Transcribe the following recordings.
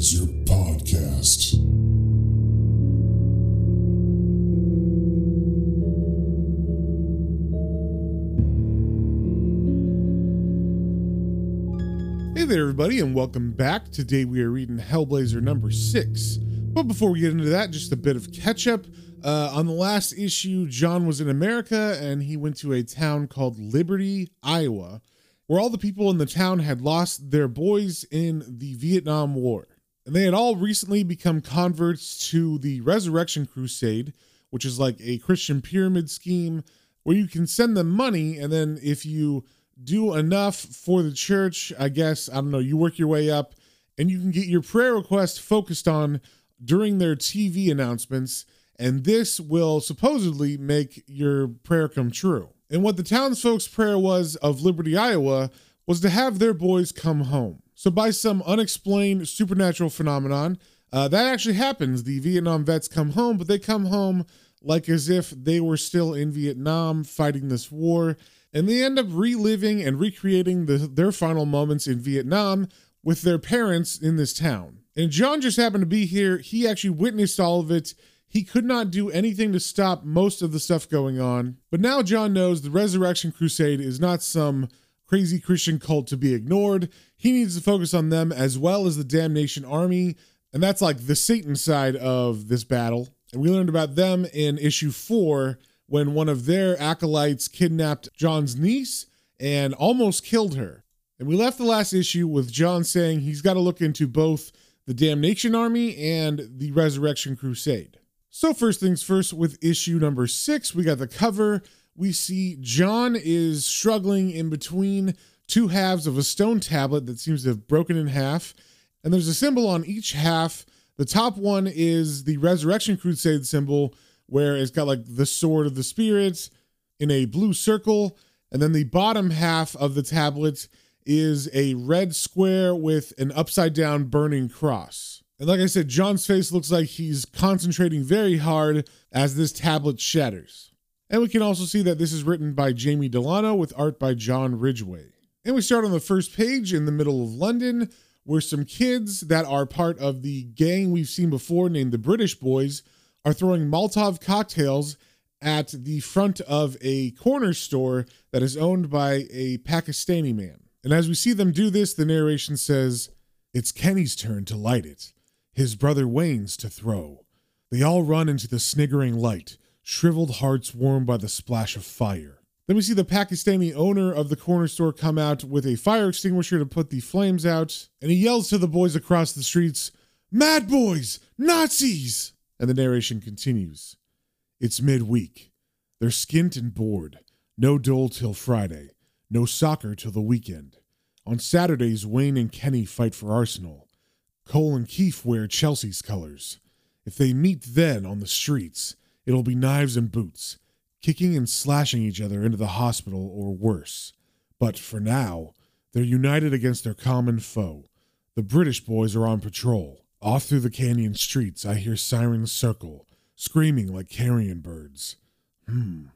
Hellblazer Podcast. Hey there, everybody, and welcome back. Today we are reading Hellblazer number six. But before we get into that, just a bit of catch up. Uh, on the last issue, John was in America and he went to a town called Liberty, Iowa, where all the people in the town had lost their boys in the Vietnam War. And they had all recently become converts to the Resurrection Crusade, which is like a Christian pyramid scheme where you can send them money, and then if you do enough for the church, I guess, I don't know, you work your way up and you can get your prayer request focused on during their TV announcements, and this will supposedly make your prayer come true. And what the townsfolk's prayer was of Liberty, Iowa, was to have their boys come home. So, by some unexplained supernatural phenomenon, uh, that actually happens. The Vietnam vets come home, but they come home like as if they were still in Vietnam fighting this war. And they end up reliving and recreating the, their final moments in Vietnam with their parents in this town. And John just happened to be here. He actually witnessed all of it. He could not do anything to stop most of the stuff going on. But now John knows the Resurrection Crusade is not some crazy Christian cult to be ignored. He needs to focus on them as well as the Damnation Army. And that's like the Satan side of this battle. And we learned about them in issue four when one of their acolytes kidnapped John's niece and almost killed her. And we left the last issue with John saying he's got to look into both the Damnation Army and the Resurrection Crusade. So, first things first, with issue number six, we got the cover. We see John is struggling in between two halves of a stone tablet that seems to have broken in half. And there's a symbol on each half. The top one is the Resurrection Crusade symbol, where it's got like the sword of the spirits in a blue circle. And then the bottom half of the tablet is a red square with an upside down burning cross. And like I said, John's face looks like he's concentrating very hard as this tablet shatters. And we can also see that this is written by Jamie Delano with art by John Ridgway. And we start on the first page in the middle of London, where some kids that are part of the gang we've seen before, named the British Boys, are throwing Molotov cocktails at the front of a corner store that is owned by a Pakistani man. And as we see them do this, the narration says, It's Kenny's turn to light it, his brother Wayne's to throw. They all run into the sniggering light, shriveled hearts warmed by the splash of fire. Then we see the Pakistani owner of the corner store come out with a fire extinguisher to put the flames out, and he yells to the boys across the streets, Mad boys! Nazis! And the narration continues. It's midweek. They're skint and bored. No dole till Friday. No soccer till the weekend. On Saturdays, Wayne and Kenny fight for Arsenal. Cole and Keith wear Chelsea's colors. If they meet then on the streets, it'll be knives and boots, kicking and slashing each other into the hospital or worse. But for now, they're united against their common foe. The British boys are on patrol. Off through the canyon streets, I hear sirens circle, screaming like carrion birds. Hmm.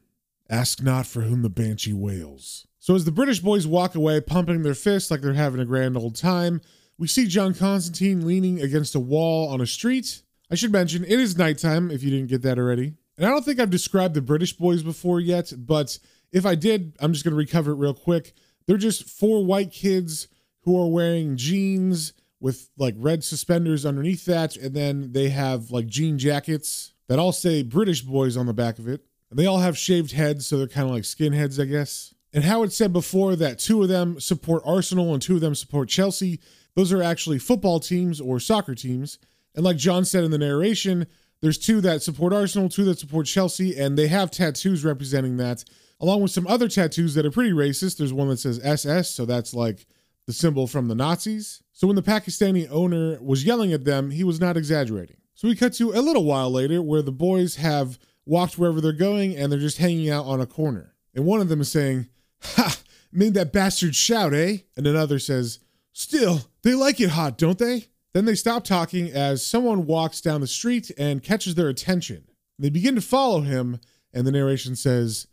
Ask not for whom the banshee wails. So as the British boys walk away, pumping their fists like they're having a grand old time, we see John Constantine leaning against a wall on a street. I should mention, it is nighttime if you didn't get that already. And I don't think I've described the British boys before yet, but if I did, I'm just going to recover it real quick. They're just four white kids who are wearing jeans with like red suspenders underneath that, and then they have like jean jackets that all say British boys on the back of it. And they all have shaved heads, so they're kind of like skinheads, I guess. And Howard said before that two of them support Arsenal and two of them support Chelsea. Those are actually football teams or soccer teams. And like John said in the narration, there's two that support Arsenal, two that support Chelsea, and they have tattoos representing that, along with some other tattoos that are pretty racist. There's one that says SS, so that's like the symbol from the Nazis. So when the Pakistani owner was yelling at them, he was not exaggerating. So we cut to a little while later where the boys have walked wherever they're going and they're just hanging out on a corner. And one of them is saying, Ha! Made that bastard shout, eh? And another says, Still, they like it hot, don't they? Then they stop talking as someone walks down the street and catches their attention. They begin to follow him, and the narration says,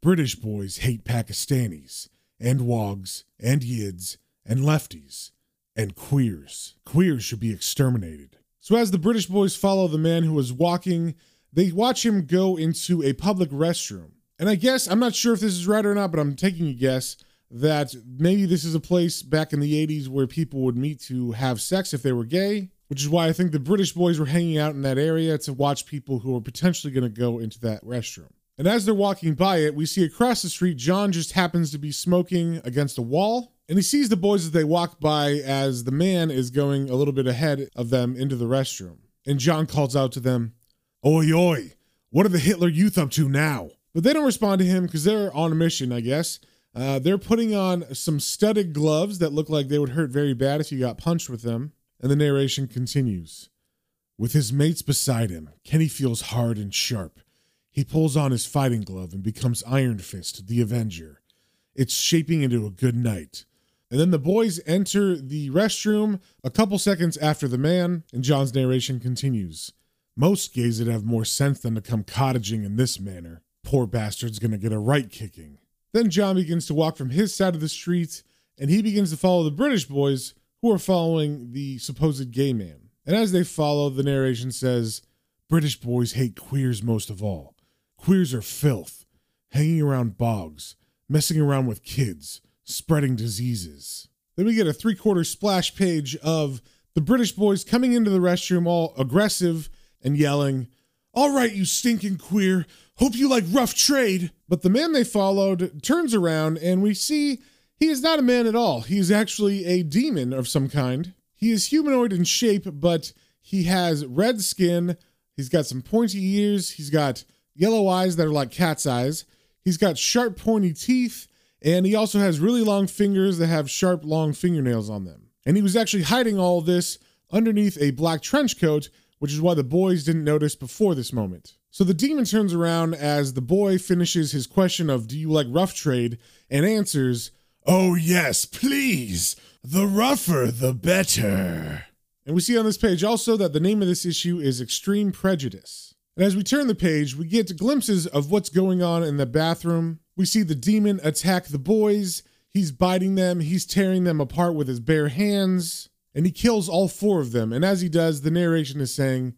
British boys hate Pakistanis, and wogs, and yids, and lefties. and queers. Queers should be exterminated. So, as the British boys follow the man who was walking, they watch him go into a public restroom. And I guess, I'm not sure if this is right or not, but I'm taking a guess that maybe this is a place back in the 80s where people would meet to have sex if they were gay, which is why I think the British boys were hanging out in that area to watch people who were potentially going to go into that restroom. And as they're walking by it, we see across the street, John just happens to be smoking against a wall. And he sees the boys as they walk by as the man is going a little bit ahead of them into the restroom. And John calls out to them, Oi, oi, what are the Hitler Youth up to now? But they don't respond to him because they're on a mission, I guess. Uh, they're putting on some studded gloves that look like they would hurt very bad if you got punched with them. And the narration continues. With his mates beside him, Kenny feels hard and sharp. He pulls on his fighting glove and becomes Iron Fist, the Avenger. It's shaping into a good night. And then the boys enter the restroom a couple seconds after the man, and John's narration continues. Most gays would have more sense than to come cottaging in this manner. Poor bastard's gonna get a right kicking. Then John begins to walk from his side of the street, and he begins to follow the British boys who are following the supposed gay man. And as they follow, the narration says, British boys hate queers most of all. Queers are filth, hanging around bogs, messing around with kids, spreading diseases. Then we get a three quarter splash page of the British boys coming into the restroom all aggressive and yelling, All right, you stinking queer, hope you like rough trade. But the man they followed turns around and we see he is not a man at all. He is actually a demon of some kind. He is humanoid in shape, but he has red skin. He's got some pointy ears. He's got yellow eyes that are like cat's eyes. He's got sharp, pointy teeth. And he also has really long fingers that have sharp, long fingernails on them. And he was actually hiding all this underneath a black trench coat, which is why the boys didn't notice before this moment. So the demon turns around as the boy finishes his question of, Do you like rough trade? and answers, Oh, yes, please. The rougher, the better. And we see on this page also that the name of this issue is Extreme Prejudice. And as we turn the page, we get glimpses of what's going on in the bathroom. We see the demon attack the boys. He's biting them, he's tearing them apart with his bare hands, and he kills all four of them. And as he does, the narration is saying,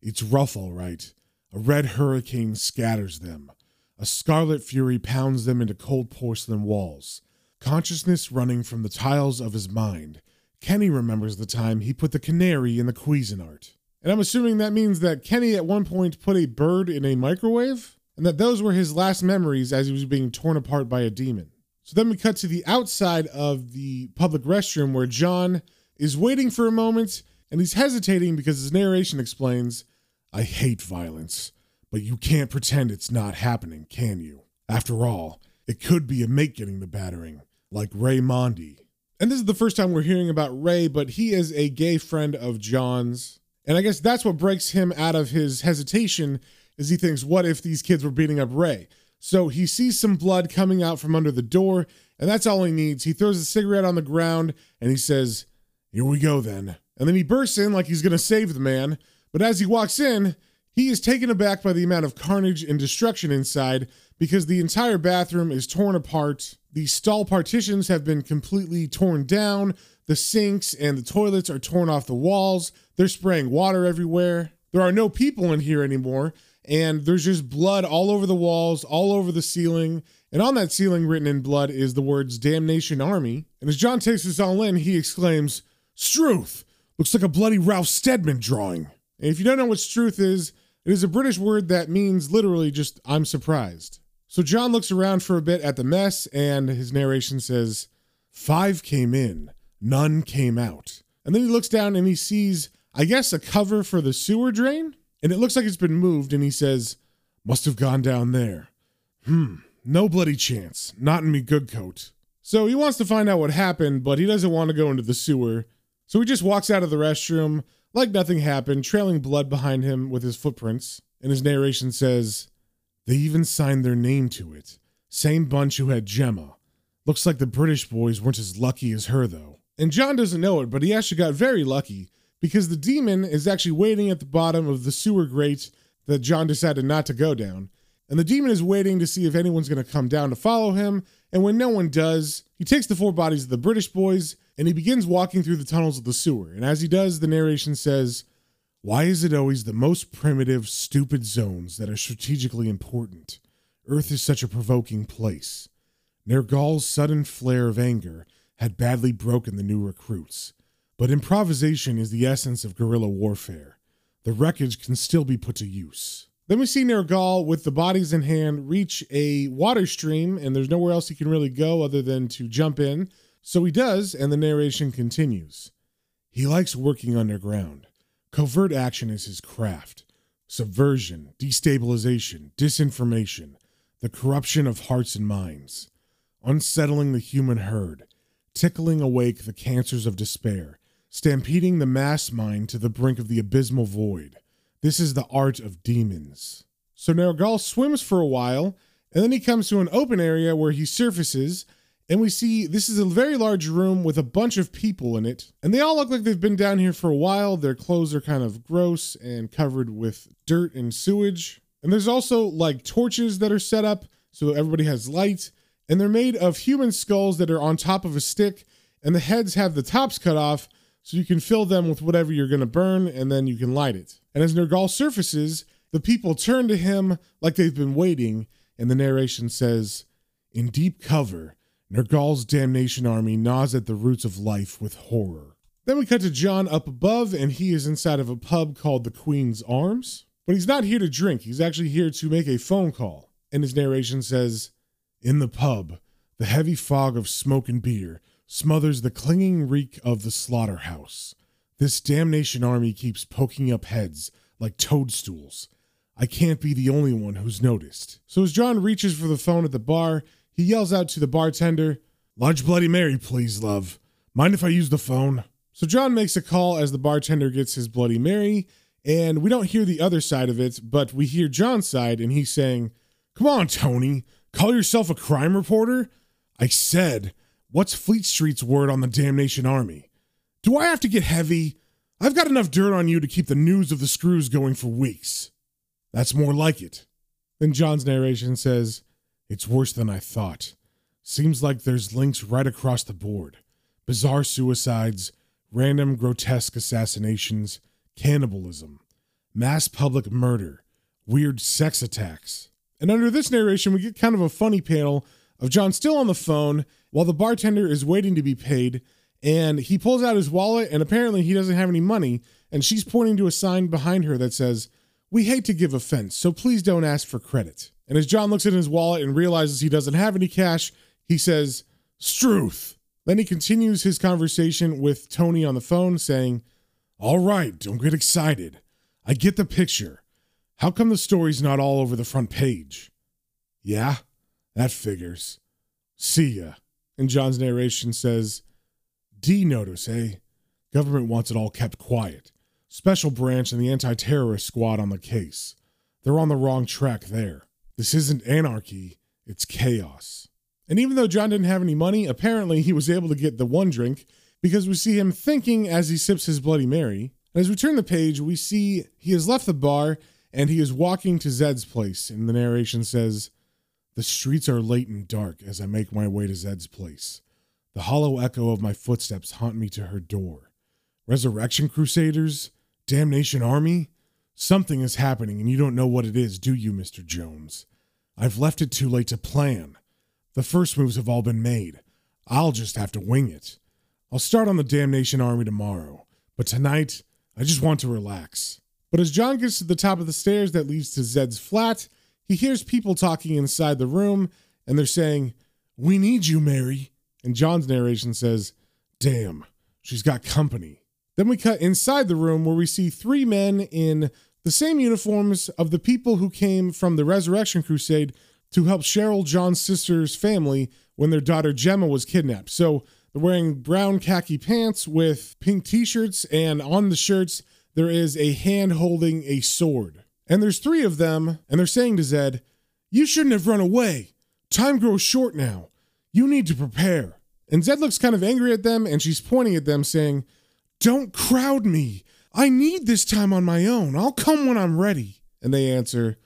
It's rough, all right. A red hurricane scatters them. A scarlet fury pounds them into cold porcelain walls. Consciousness running from the tiles of his mind. Kenny remembers the time he put the canary in the Cuisinart. And I'm assuming that means that Kenny at one point put a bird in a microwave, and that those were his last memories as he was being torn apart by a demon. So then we cut to the outside of the public restroom where John is waiting for a moment and he's hesitating because his narration explains, I hate violence, but you can't pretend it's not happening, can you? After all, it could be a mate getting the battering, like Ray Monde. And this is the first time we're hearing about Ray, but he is a gay friend of John's. And I guess that's what breaks him out of his hesitation is he thinks, what if these kids were beating up Ray? So he sees some blood coming out from under the door, and that's all he needs. He throws a cigarette on the ground and he says, Here we go then. And then he bursts in like he's going to save the man. But as he walks in, he is taken aback by the amount of carnage and destruction inside because the entire bathroom is torn apart. The stall partitions have been completely torn down. The sinks and the toilets are torn off the walls. They're spraying water everywhere. There are no people in here anymore and there's just blood all over the walls, all over the ceiling. And on that ceiling, written in blood, is the words Damnation Army. And as John takes this all in, he exclaims, Struth! Looks like a bloody Ralph Steadman drawing. And if you don't know what Struth is, it is a British word that means literally just, I'm surprised. So John looks around for a bit at the mess, and his narration says, Five came in, none came out. And then he looks down and he sees, I guess, a cover for the sewer drain and it looks like it's been moved, and he says, Must have gone down there. Hmm, no bloody chance. Not in me good coat. So he wants to find out what happened, but he doesn't want to go into the sewer. So he just walks out of the restroom like nothing happened, trailing blood behind him with his footprints. And his narration says, They even signed their name to it. Same bunch who had Gemma. Looks like the British boys weren't as lucky as her, though. And John doesn't know it, but he actually got very lucky because the demon is actually waiting at the bottom of the sewer grate that John decided not to go down. And the demon is waiting to see if anyone's going to come down to follow him. And when no one does, he takes the four bodies of the British boys and he begins walking through the tunnels of the sewer. And as he does, the narration says, Why is it always the most primitive, stupid zones that are strategically important? Earth is such a provoking place. Nergal's sudden flare of anger had badly broken the new recruits. But improvisation is the essence of guerrilla warfare. The wreckage can still be put to use. Then we see Nergal, with the bodies in hand, reach a water stream, and there's nowhere else he can really go other than to jump in. So he does, and the narration continues. He likes working underground. Covert action is his craft. Subversion, destabilization, disinformation, the corruption of hearts and minds, unsettling the human herd, tickling awake the cancers of despair, stampeding the mass mind to the brink of the abysmal void. This is the art of demons. So Nergal swims for a while, and then he comes to an open area where he surfaces, and we see this is a very large room with a bunch of people in it. And they all look like they've been down here for a while. Their clothes are kind of gross and covered with dirt and sewage. And there's also like torches that are set up so everybody has light. And they're made of human skulls that are on top of a stick, and the heads have the tops cut off so you can fill them with whatever you're going to burn and then you can light it. And as Nergal surfaces, the people turn to him like they've been waiting, and the narration says, In deep cover, Nergal's damnation army gnaws at the roots of life with horror. Then we cut to John up above, and he is inside of a pub called the Queen's Arms. But he's not here to drink, he's actually here to make a phone call. And his narration says, In the pub, the heavy fog of smoke and beer smothers the clinging reek of the slaughterhouse. This damnation army keeps poking up heads like toadstools. I can't be the only one who's noticed. So as John reaches for the phone at the bar, he yells out to the bartender, Large Bloody Mary, please, love. Mind if I use the phone? So John makes a call as the bartender gets his Bloody Mary, and we don't hear the other side of it, but we hear John's side, and he's saying, Come on, Tony, call yourself a crime reporter? I said, What's Fleet Street's word on the damnation army? Do I have to get heavy? I've got enough dirt on you to keep the news of the screws going for weeks. That's more like it. Then John's narration says, It's worse than I thought. Seems like there's links right across the board bizarre suicides, random grotesque assassinations, cannibalism, mass public murder, weird sex attacks. And under this narration, we get kind of a funny panel of John still on the phone while the bartender is waiting to be paid. And he pulls out his wallet, and apparently he doesn't have any money. And she's pointing to a sign behind her that says, We hate to give offense, so please don't ask for credit. And as John looks at his wallet and realizes he doesn't have any cash, he says, Struth. Then he continues his conversation with Tony on the phone, saying, All right, don't get excited. I get the picture. How come the story's not all over the front page? Yeah, that figures. See ya. And John's narration says, D notice, eh? Government wants it all kept quiet. Special branch and the anti terrorist squad on the case. They're on the wrong track there. This isn't anarchy, it's chaos. And even though John didn't have any money, apparently he was able to get the one drink because we see him thinking as he sips his Bloody Mary. And as we turn the page, we see he has left the bar and he is walking to Zed's place. And the narration says, The streets are late and dark as I make my way to Zed's place. The hollow echo of my footsteps haunt me to her door. Resurrection Crusaders? Damnation Army? Something is happening and you don't know what it is, do you, Mr. Jones? I've left it too late to plan. The first moves have all been made. I'll just have to wing it. I'll start on the Damnation Army tomorrow, but tonight, I just want to relax. But as John gets to the top of the stairs that leads to Zed's flat, he hears people talking inside the room, and they're saying, We need you, Mary. And John's narration says, Damn, she's got company. Then we cut inside the room where we see three men in the same uniforms of the people who came from the Resurrection Crusade to help Cheryl John's sister's family when their daughter Gemma was kidnapped. So they're wearing brown khaki pants with pink t shirts, and on the shirts, there is a hand holding a sword. And there's three of them, and they're saying to Zed, You shouldn't have run away. Time grows short now. You need to prepare. And Zed looks kind of angry at them, and she's pointing at them, saying, Don't crowd me. I need this time on my own. I'll come when I'm ready. And they answer,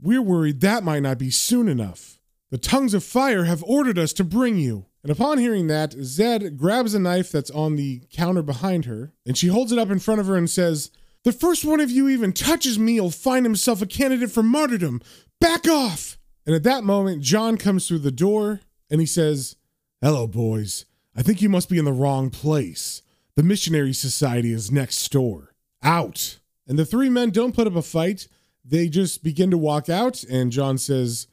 We're worried that might not be soon enough. The tongues of fire have ordered us to bring you. And upon hearing that, Zed grabs a knife that's on the counter behind her, and she holds it up in front of her and says, The first one of you even touches me will find himself a candidate for martyrdom. Back off! And at that moment, John comes through the door and he says, Hello, boys. I think you must be in the wrong place. The Missionary Society is next door. Out! And the three men don't put up a fight. They just begin to walk out, and John says,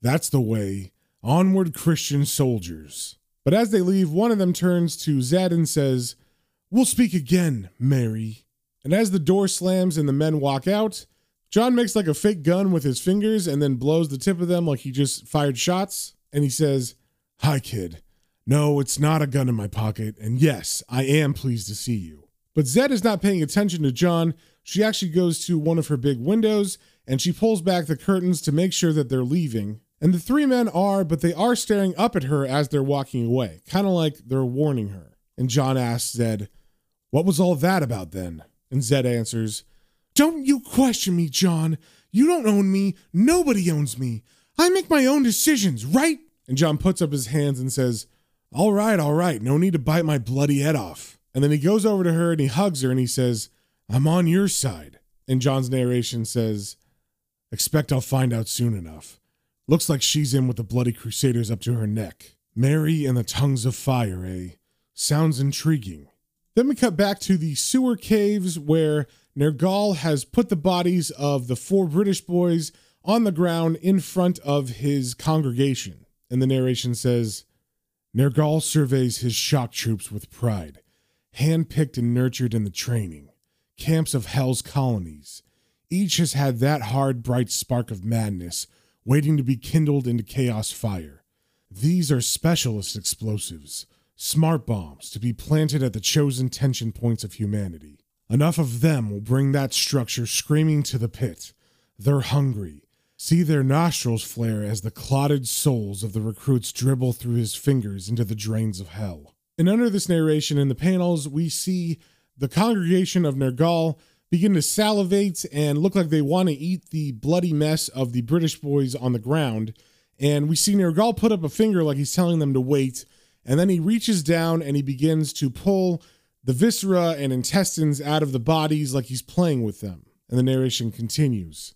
That's the way. Onward, Christian soldiers. But as they leave, one of them turns to Zed and says, We'll speak again, Mary. And as the door slams and the men walk out, John makes like a fake gun with his fingers and then blows the tip of them like he just fired shots. And he says, Hi, kid. No, it's not a gun in my pocket. And yes, I am pleased to see you. But Zed is not paying attention to John. She actually goes to one of her big windows and she pulls back the curtains to make sure that they're leaving. And the three men are, but they are staring up at her as they're walking away, kind of like they're warning her. And John asks Zed, What was all that about then? And Zed answers, Don't you question me, John. You don't own me. Nobody owns me. I make my own decisions, right? And John puts up his hands and says, All right, all right. No need to bite my bloody head off. And then he goes over to her and he hugs her and he says, I'm on your side. And John's narration says, Expect I'll find out soon enough. Looks like she's in with the bloody crusaders up to her neck. Mary and the tongues of fire, eh? Sounds intriguing. Then we cut back to the sewer caves where Nergal has put the bodies of the four British boys on the ground in front of his congregation. And the narration says Nergal surveys his shock troops with pride, handpicked and nurtured in the training, camps of hell's colonies. Each has had that hard, bright spark of madness waiting to be kindled into chaos fire. These are specialist explosives, smart bombs to be planted at the chosen tension points of humanity. Enough of them will bring that structure screaming to the pit. They're hungry. See their nostrils flare as the clotted souls of the recruits dribble through his fingers into the drains of hell. And under this narration in the panels, we see the congregation of Nergal begin to salivate and look like they want to eat the bloody mess of the British boys on the ground. And we see Nergal put up a finger like he's telling them to wait. And then he reaches down and he begins to pull the viscera and intestines out of the bodies like he's playing with them. And the narration continues.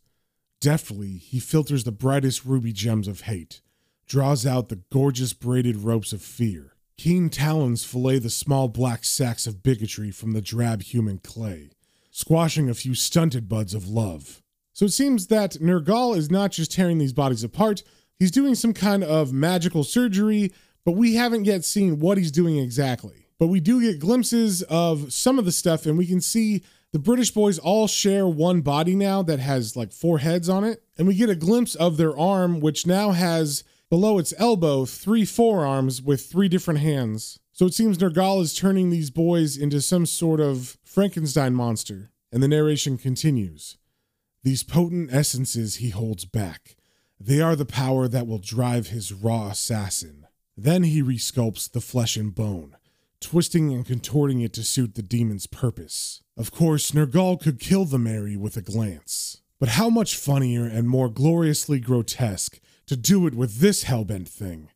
Deftly, he filters the brightest ruby gems of hate, draws out the gorgeous braided ropes of fear. Keen talons fillet the small black sacks of bigotry from the drab human clay squashing a few stunted buds of love. So it seems that Nergal is not just tearing these bodies apart, he's doing some kind of magical surgery, but we haven't yet seen what he's doing exactly. But we do get glimpses of some of the stuff, and we can see the British boys all share one body now that has like four heads on it. And we get a glimpse of their arm, which now has below its elbow three forearms with three different hands. So it seems Nergal is turning these boys into some sort of Frankenstein monster. And the narration continues These potent essences he holds back. They are the power that will drive his raw assassin. Then he resculpts the flesh and bone, twisting and contorting it to suit the demon's purpose. Of course, Nergal could kill the Mary with a glance. But how much funnier and more gloriously grotesque to do it with this hellbent thing.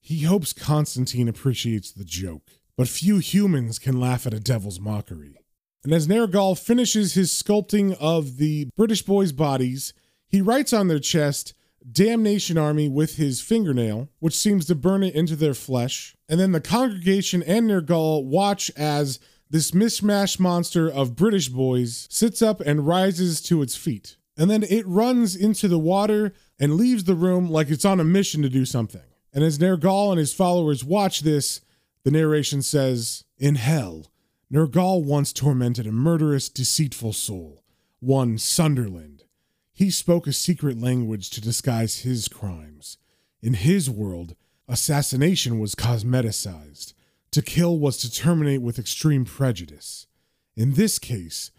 He hopes Constantine appreciates the joke, but few humans can laugh at a devil's mockery. And as Nergal finishes his sculpting of the British boys' bodies, he writes on their chest, Damnation Army with his fingernail, which seems to burn it into their flesh. And then the congregation and Nergal watch as this mishmash monster of British boys sits up and rises to its feet. And then it runs into the water and leaves the room like it's on a mission to do something. And as Nergal and his followers watch this, the narration says, In hell, Nergal once tormented a murderous, deceitful soul, one Sunderland. He spoke a secret language to disguise his crimes. In his world, assassination was cosmeticized. To kill was to terminate with extreme prejudice. In this case,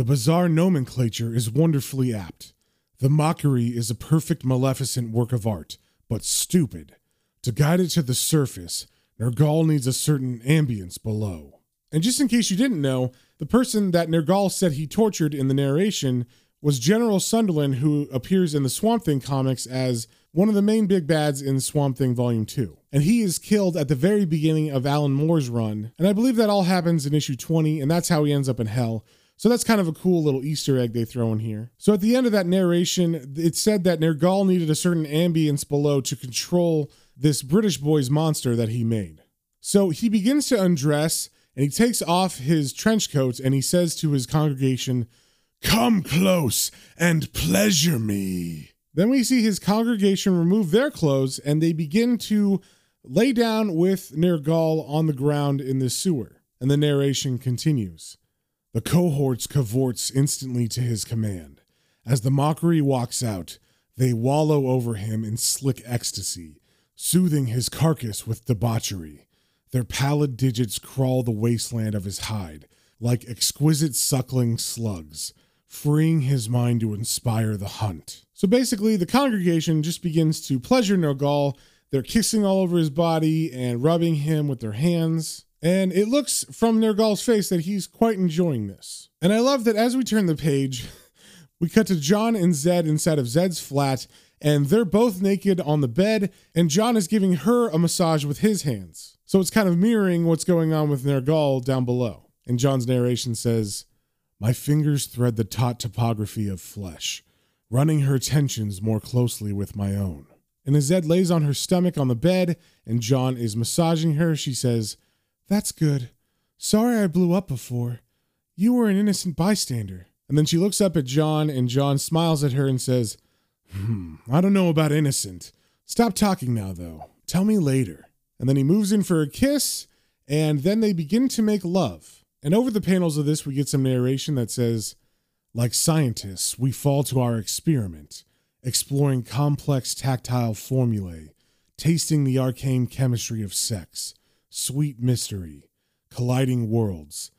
the bizarre nomenclature is wonderfully apt. The mockery is a perfect, maleficent work of art, but stupid. To guide it to the surface, Nergal needs a certain ambience below. And just in case you didn't know, the person that Nergal said he tortured in the narration was General Sunderland, who appears in the Swamp Thing comics as one of the main big bads in Swamp Thing Volume 2. And he is killed at the very beginning of Alan Moore's run. And I believe that all happens in issue 20, and that's how he ends up in hell. So that's kind of a cool little Easter egg they throw in here. So at the end of that narration, it said that Nergal needed a certain ambience below to control this British boy's monster that he made. So he begins to undress and he takes off his trench coat and he says to his congregation, Come close and pleasure me. Then we see his congregation remove their clothes and they begin to lay down with Nergal on the ground in the sewer. And the narration continues. The cohorts cavorts instantly to his command. As the mockery walks out, they wallow over him in slick ecstasy, soothing his carcass with debauchery. Their pallid digits crawl the wasteland of his hide like exquisite suckling slugs, freeing his mind to inspire the hunt. So basically, the congregation just begins to pleasure Nergal. They're kissing all over his body and rubbing him with their hands. And it looks from Nergal's face that he's quite enjoying this. And I love that as we turn the page, we cut to John and Zed inside of Zed's flat, and they're both naked on the bed, and John is giving her a massage with his hands. So it's kind of mirroring what's going on with Nergal down below. And John's narration says, My fingers thread the taut topography of flesh, running her tensions more closely with my own. And as Zed lays on her stomach on the bed and John is massaging her, she says, that's good. Sorry I blew up before. You were an innocent bystander. And then she looks up at John, and John smiles at her and says, Hmm, I don't know about innocent. Stop talking now, though. Tell me later. And then he moves in for a kiss, and then they begin to make love. And over the panels of this, we get some narration that says, Like scientists, we fall to our experiment, exploring complex tactile formulae, tasting the arcane chemistry of sex sweet mystery, colliding worlds.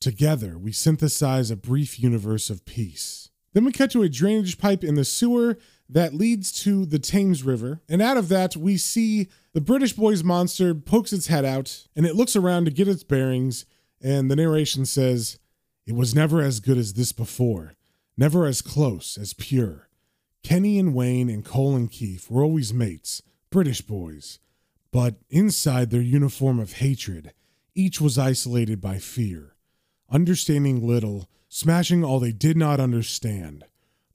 Together, we synthesize a brief universe of peace. Then we cut to a drainage pipe in the sewer that leads to the Thames River. And out of that, we see the British boy's monster pokes its head out and it looks around to get its bearings. And the narration says, It was never as good as this before, never as close, as pure. Kenny and Wayne and Cole and Keith were always mates, British boys. But inside their uniform of hatred, each was isolated by fear, understanding little, smashing all they did not understand,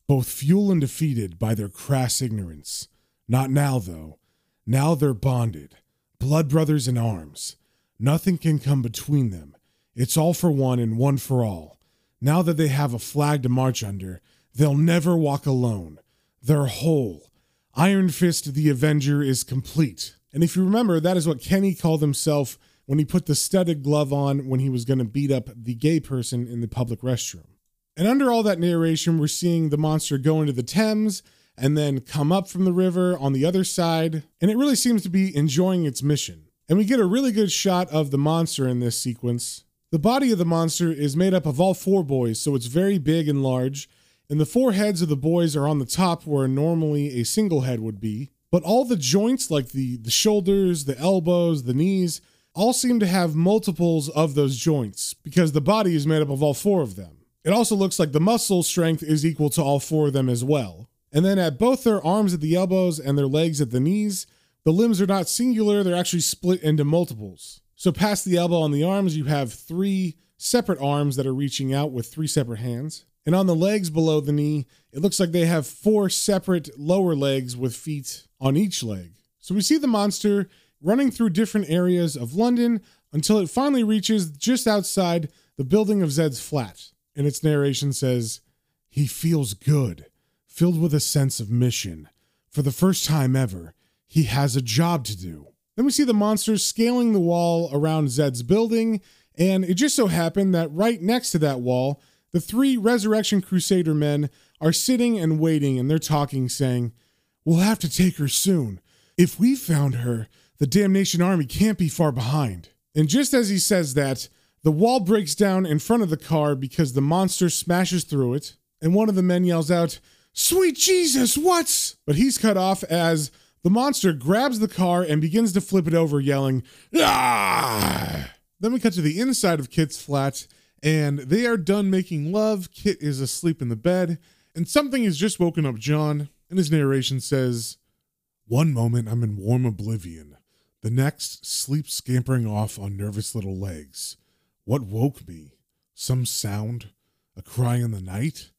both fuel and defeated by their crass ignorance. Not now, though. Now they're bonded, blood brothers in arms. Nothing can come between them. It's all for one and one for all. Now that they have a flag to march under, they'll never walk alone. They're whole. Iron Fist the Avenger is complete. And if you remember, that is what Kenny called himself when he put the studded glove on when he was going to beat up the gay person in the public restroom. And under all that narration, we're seeing the monster go into the Thames and then come up from the river on the other side. And it really seems to be enjoying its mission. And we get a really good shot of the monster in this sequence. The body of the monster is made up of all four boys, so it's very big and large. And the four heads of the boys are on the top where normally a single head would be. But all the joints, like the, the shoulders, the elbows, the knees, all seem to have multiples of those joints because the body is made up of all four of them. It also looks like the muscle strength is equal to all four of them as well. And then at both their arms at the elbows and their legs at the knees, the limbs are not singular, they're actually split into multiples. So past the elbow on the arms, you have three separate arms that are reaching out with three separate hands. And on the legs below the knee, it looks like they have four separate lower legs with feet on each leg. So we see the monster running through different areas of London until it finally reaches just outside the building of Zed's flat. And its narration says, He feels good, filled with a sense of mission. For the first time ever, he has a job to do. Then we see the monster scaling the wall around Zed's building, and it just so happened that right next to that wall, the three Resurrection Crusader men are sitting and waiting, and they're talking, saying, We'll have to take her soon. If we found her, the damnation army can't be far behind. And just as he says that, the wall breaks down in front of the car because the monster smashes through it, and one of the men yells out, Sweet Jesus, what's? But he's cut off as the monster grabs the car and begins to flip it over, yelling, Ah! Then we cut to the inside of Kit's flat, and they are done making love. Kit is asleep in the bed, And something has just woken up John, and his narration says, One moment I'm in warm oblivion, the next, sleep scampering off on nervous little legs. What woke me? Some sound? A cry in the night?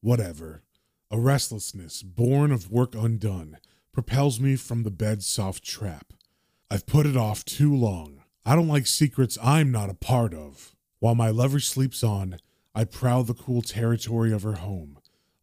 Whatever. A restlessness, born of work undone, propels me from the bed's soft trap. I've put it off too long. I don't like secrets I'm not a part of. While my lover sleeps on, I prowl the cool territory of her home,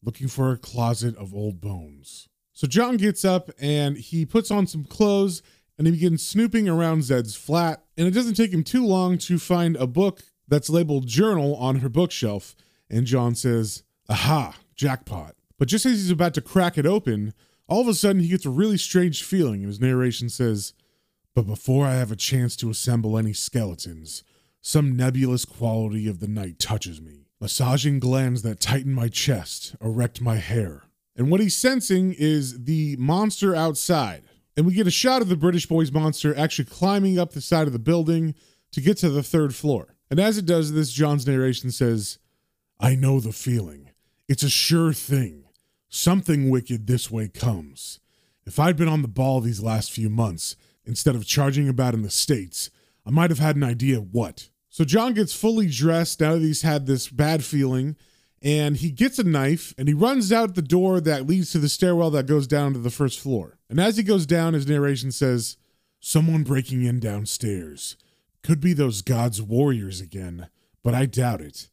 looking for a closet of old bones. So John gets up and he puts on some clothes and he begins snooping around Zed's flat. And it doesn't take him too long to find a book that's labeled journal on her bookshelf. And John says, Aha, jackpot. But just as he's about to crack it open, all of a sudden he gets a really strange feeling. And his narration says, But before I have a chance to assemble any skeletons, some nebulous quality of the night touches me. Massaging glands that tighten my chest, erect my hair. And what he's sensing is the monster outside. And we get a shot of the British Boys monster actually climbing up the side of the building to get to the third floor. And as it does this, John's narration says, I know the feeling. It's a sure thing. Something wicked this way comes. If I'd been on the ball these last few months, instead of charging about in the States, I might have had an idea what. So John gets fully dressed now that he's had this bad feeling, and he gets a knife and he runs out the door that leads to the stairwell that goes down to the first floor. And as he goes down, his narration says, Someone breaking in downstairs. Could be those gods' warriors again, but I doubt it.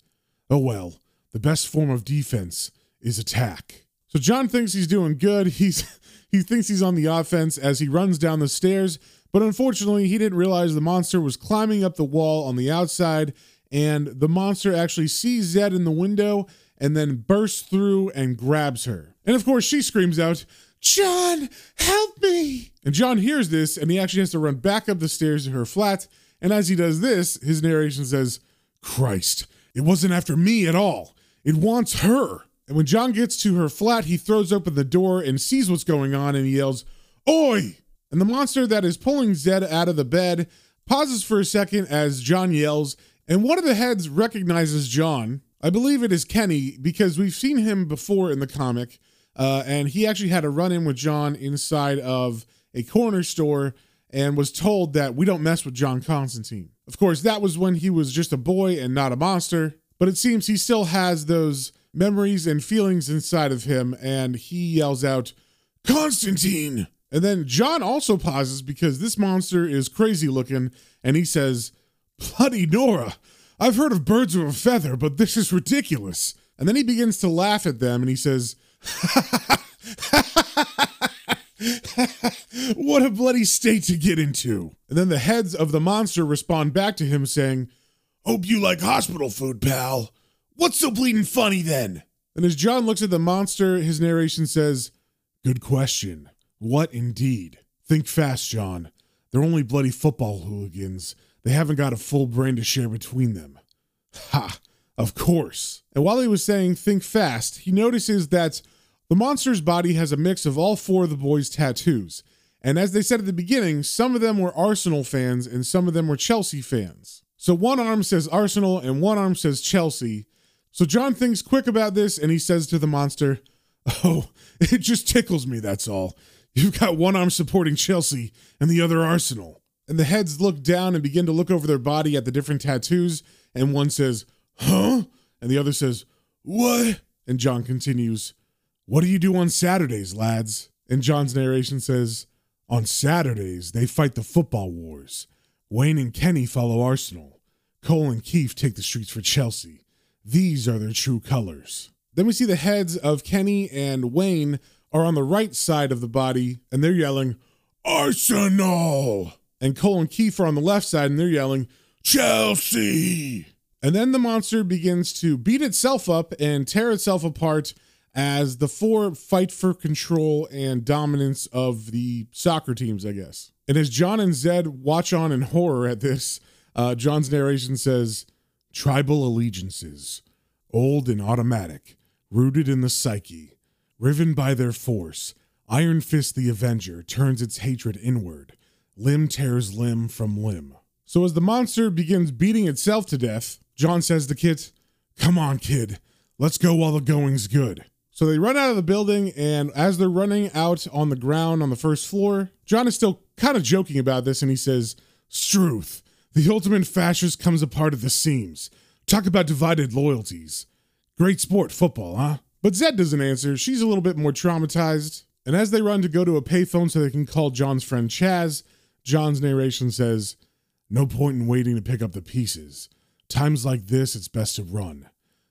Oh well, the best form of defense is attack. So John thinks he's doing good. He's he thinks he's on the offense as he runs down the stairs, but unfortunately, he didn't realize the monster was climbing up the wall on the outside and the monster actually sees Zed in the window and then bursts through and grabs her. And of course, she screams out, "John, help me!" And John hears this and he actually has to run back up the stairs to her flat and as he does this, his narration says, Christ, it wasn't after me at all. It wants her. And when John gets to her flat, he throws open the door and sees what's going on and he yells, Oi! And the monster that is pulling Zed out of the bed pauses for a second as John yells, and one of the heads recognizes John. I believe it is Kenny because we've seen him before in the comic, uh, and he actually had a run in with John inside of a corner store and was told that we don't mess with John Constantine. Of course, that was when he was just a boy and not a monster, but it seems he still has those memories and feelings inside of him, and he yells out, Constantine! And then John also pauses because this monster is crazy looking, and he says, Bloody Nora! I've heard of birds of a feather, but this is ridiculous. And then he begins to laugh at them and he says, what a bloody state to get into. And then the heads of the monster respond back to him saying, Hope you like hospital food, pal. What's so bleeding funny then? And as John looks at the monster, his narration says, Good question. What indeed? Think fast, John. They're only bloody football hooligans. They haven't got a full brain to share between them. Ha! Of course. And while he was saying think fast, he notices that the monster's body has a mix of all four of the boys' tattoos. And as they said at the beginning, some of them were Arsenal fans and some of them were Chelsea fans. So one arm says Arsenal and one arm says Chelsea. So John thinks quick about this and he says to the monster, Oh, it just tickles me, that's all. You've got one arm supporting Chelsea and the other Arsenal. And the heads look down and begin to look over their body at the different tattoos. And one says, Huh? And the other says, What? And John continues, what do you do on Saturdays, lads? And John's narration says, On Saturdays, they fight the football wars. Wayne and Kenny follow Arsenal. Cole and Keith take the streets for Chelsea. These are their true colors. Then we see the heads of Kenny and Wayne are on the right side of the body, and they're yelling, Arsenal! And Cole and Keith are on the left side, and they're yelling, Chelsea! And then the monster begins to beat itself up and tear itself apart as the four fight for control and dominance of the soccer teams, I guess. And as John and Zed watch on in horror at this, uh, John's narration says tribal allegiances, old and automatic, rooted in the psyche, riven by their force. Iron Fist the Avenger turns its hatred inward. Limb tears limb from limb. So as the monster begins beating itself to death, John says to Kit, Come on, kid. Let's go while the going's good. So they run out of the building, and as they're running out on the ground on the first floor, John is still kind of joking about this, and he says, Struth, the ultimate fascist comes apart at the seams. Talk about divided loyalties. Great sport, football, huh? But Zed doesn't answer. She's a little bit more traumatized. And as they run to go to a payphone so they can call John's friend Chaz, John's narration says, No point in waiting to pick up the pieces. Times like this, it's best to run.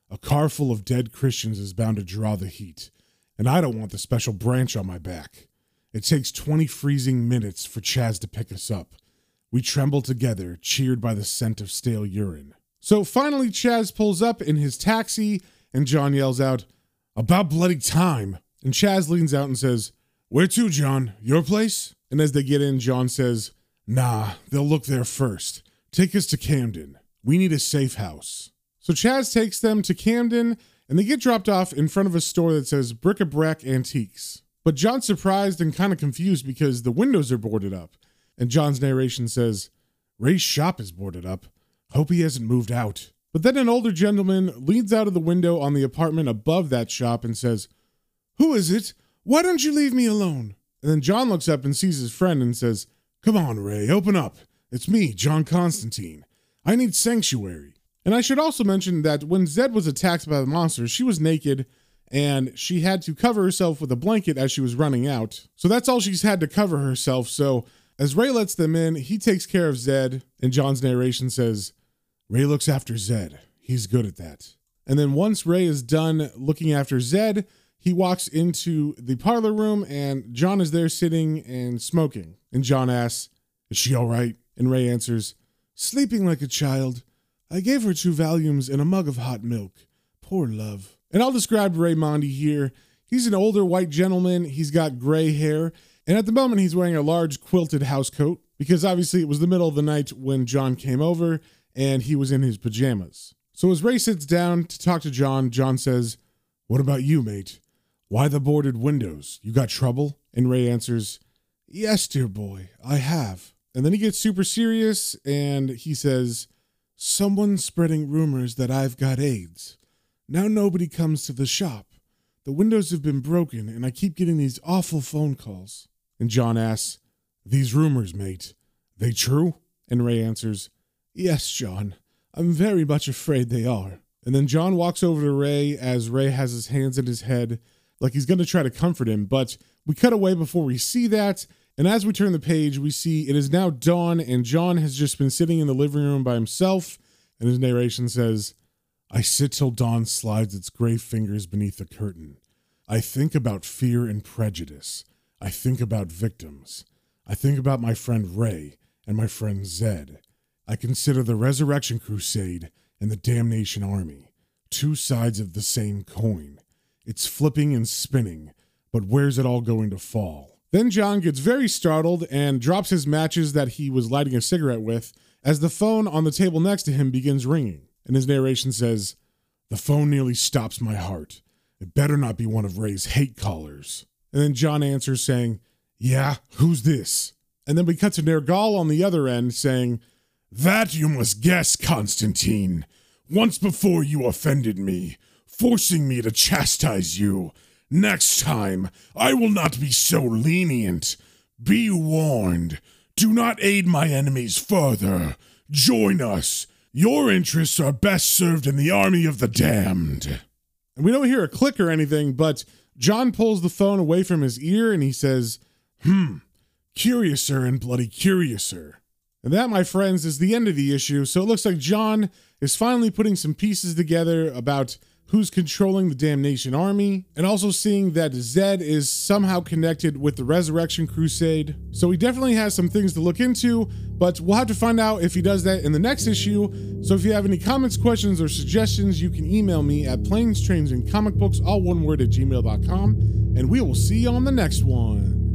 A car full of dead Christians is bound to draw the heat, and I don't want the special branch on my back. It takes 20 freezing minutes for Chaz to pick us up. We tremble together, cheered by the scent of stale urine. So finally, Chaz pulls up in his taxi, and John yells out, About bloody time. And Chaz leans out and says, Where to, John? Your place? And as they get in, John says, Nah, they'll look there first. Take us to Camden. We need a safe house. So Chaz takes them to Camden, and they get dropped off in front of a store that says Bric-a-Brac Antiques. But John's surprised and kind of confused because the windows are boarded up. And John's narration says, Ray's shop is boarded up. Hope he hasn't moved out. But then an older gentleman leans out of the window on the apartment above that shop and says, Who is it? Why don't you leave me alone? And then John looks up and sees his friend and says, Come on, Ray, open up. It's me, John Constantine. I need sanctuary. And I should also mention that when Zed was attacked by the monster, she was naked and she had to cover herself with a blanket as she was running out. So that's all she's had to cover herself. So as Ray lets them in, he takes care of Zed, and John's narration says, Ray looks after Zed. He's good at that. And then once Ray is done looking after Zed, he walks into the parlor room and John is there sitting and smoking. And John asks, Is she all right? And Ray answers, Sleeping like a child. I gave her two Valiums and a mug of hot milk. Poor love. And I'll describe Ray Monde here. He's an older white gentleman. He's got gray hair. And at the moment, he's wearing a large quilted housecoat because obviously it was the middle of the night when John came over and he was in his pajamas. So as Ray sits down to talk to John, John says, What about you, mate? Why the boarded windows? You got trouble? And Ray answers, Yes, dear boy, I have. And then he gets super serious and he says, Someone's spreading rumors that I've got AIDS. Now nobody comes to the shop. The windows have been broken, and I keep getting these awful phone calls. And John asks, These rumors, mate, they true? And Ray answers, Yes, John. I'm very much afraid they are. And then John walks over to Ray as Ray has his hands in his head, like he's going to try to comfort him. But we cut away before we see that. And as we turn the page, we see it is now dawn, and John has just been sitting in the living room by himself. And his narration says, I sit till dawn slides its gray fingers beneath the curtain. I think about fear and prejudice. I think about victims. I think about my friend Ray and my friend Zed. I consider the Resurrection Crusade and the Damnation Army two sides of the same coin. It's flipping and spinning, but where's it all going to fall? Then John gets very startled and drops his matches that he was lighting a cigarette with as the phone on the table next to him begins ringing and his narration says, The phone nearly stops my heart. It better not be one of Ray's hate callers. And then John answers saying, Yeah, who's this? And then we cut to Nergal on the other end saying, That you must guess, Constantine. Once before you offended me, forcing me to chastise you. Next time, I will not be so lenient. Be warned. Do not aid my enemies further. Join us. Your interests are best served in the army of the damned. And we don't hear a click or anything, but John pulls the phone away from his ear and he says, Hmm, curiouser and bloody curiouser. And that, my friends, is the end of the issue. So it looks like John is finally putting some pieces together about who's controlling the Damnation Army, and also seeing that Zed is somehow connected with the Resurrection Crusade. So he definitely has some things to look into, but we'll have to find out if he does that in the next issue. So if you have any comments, questions, or suggestions, you can email me at planes, trains, and comic books, all one word at gmail.com, and we will see you on the next one.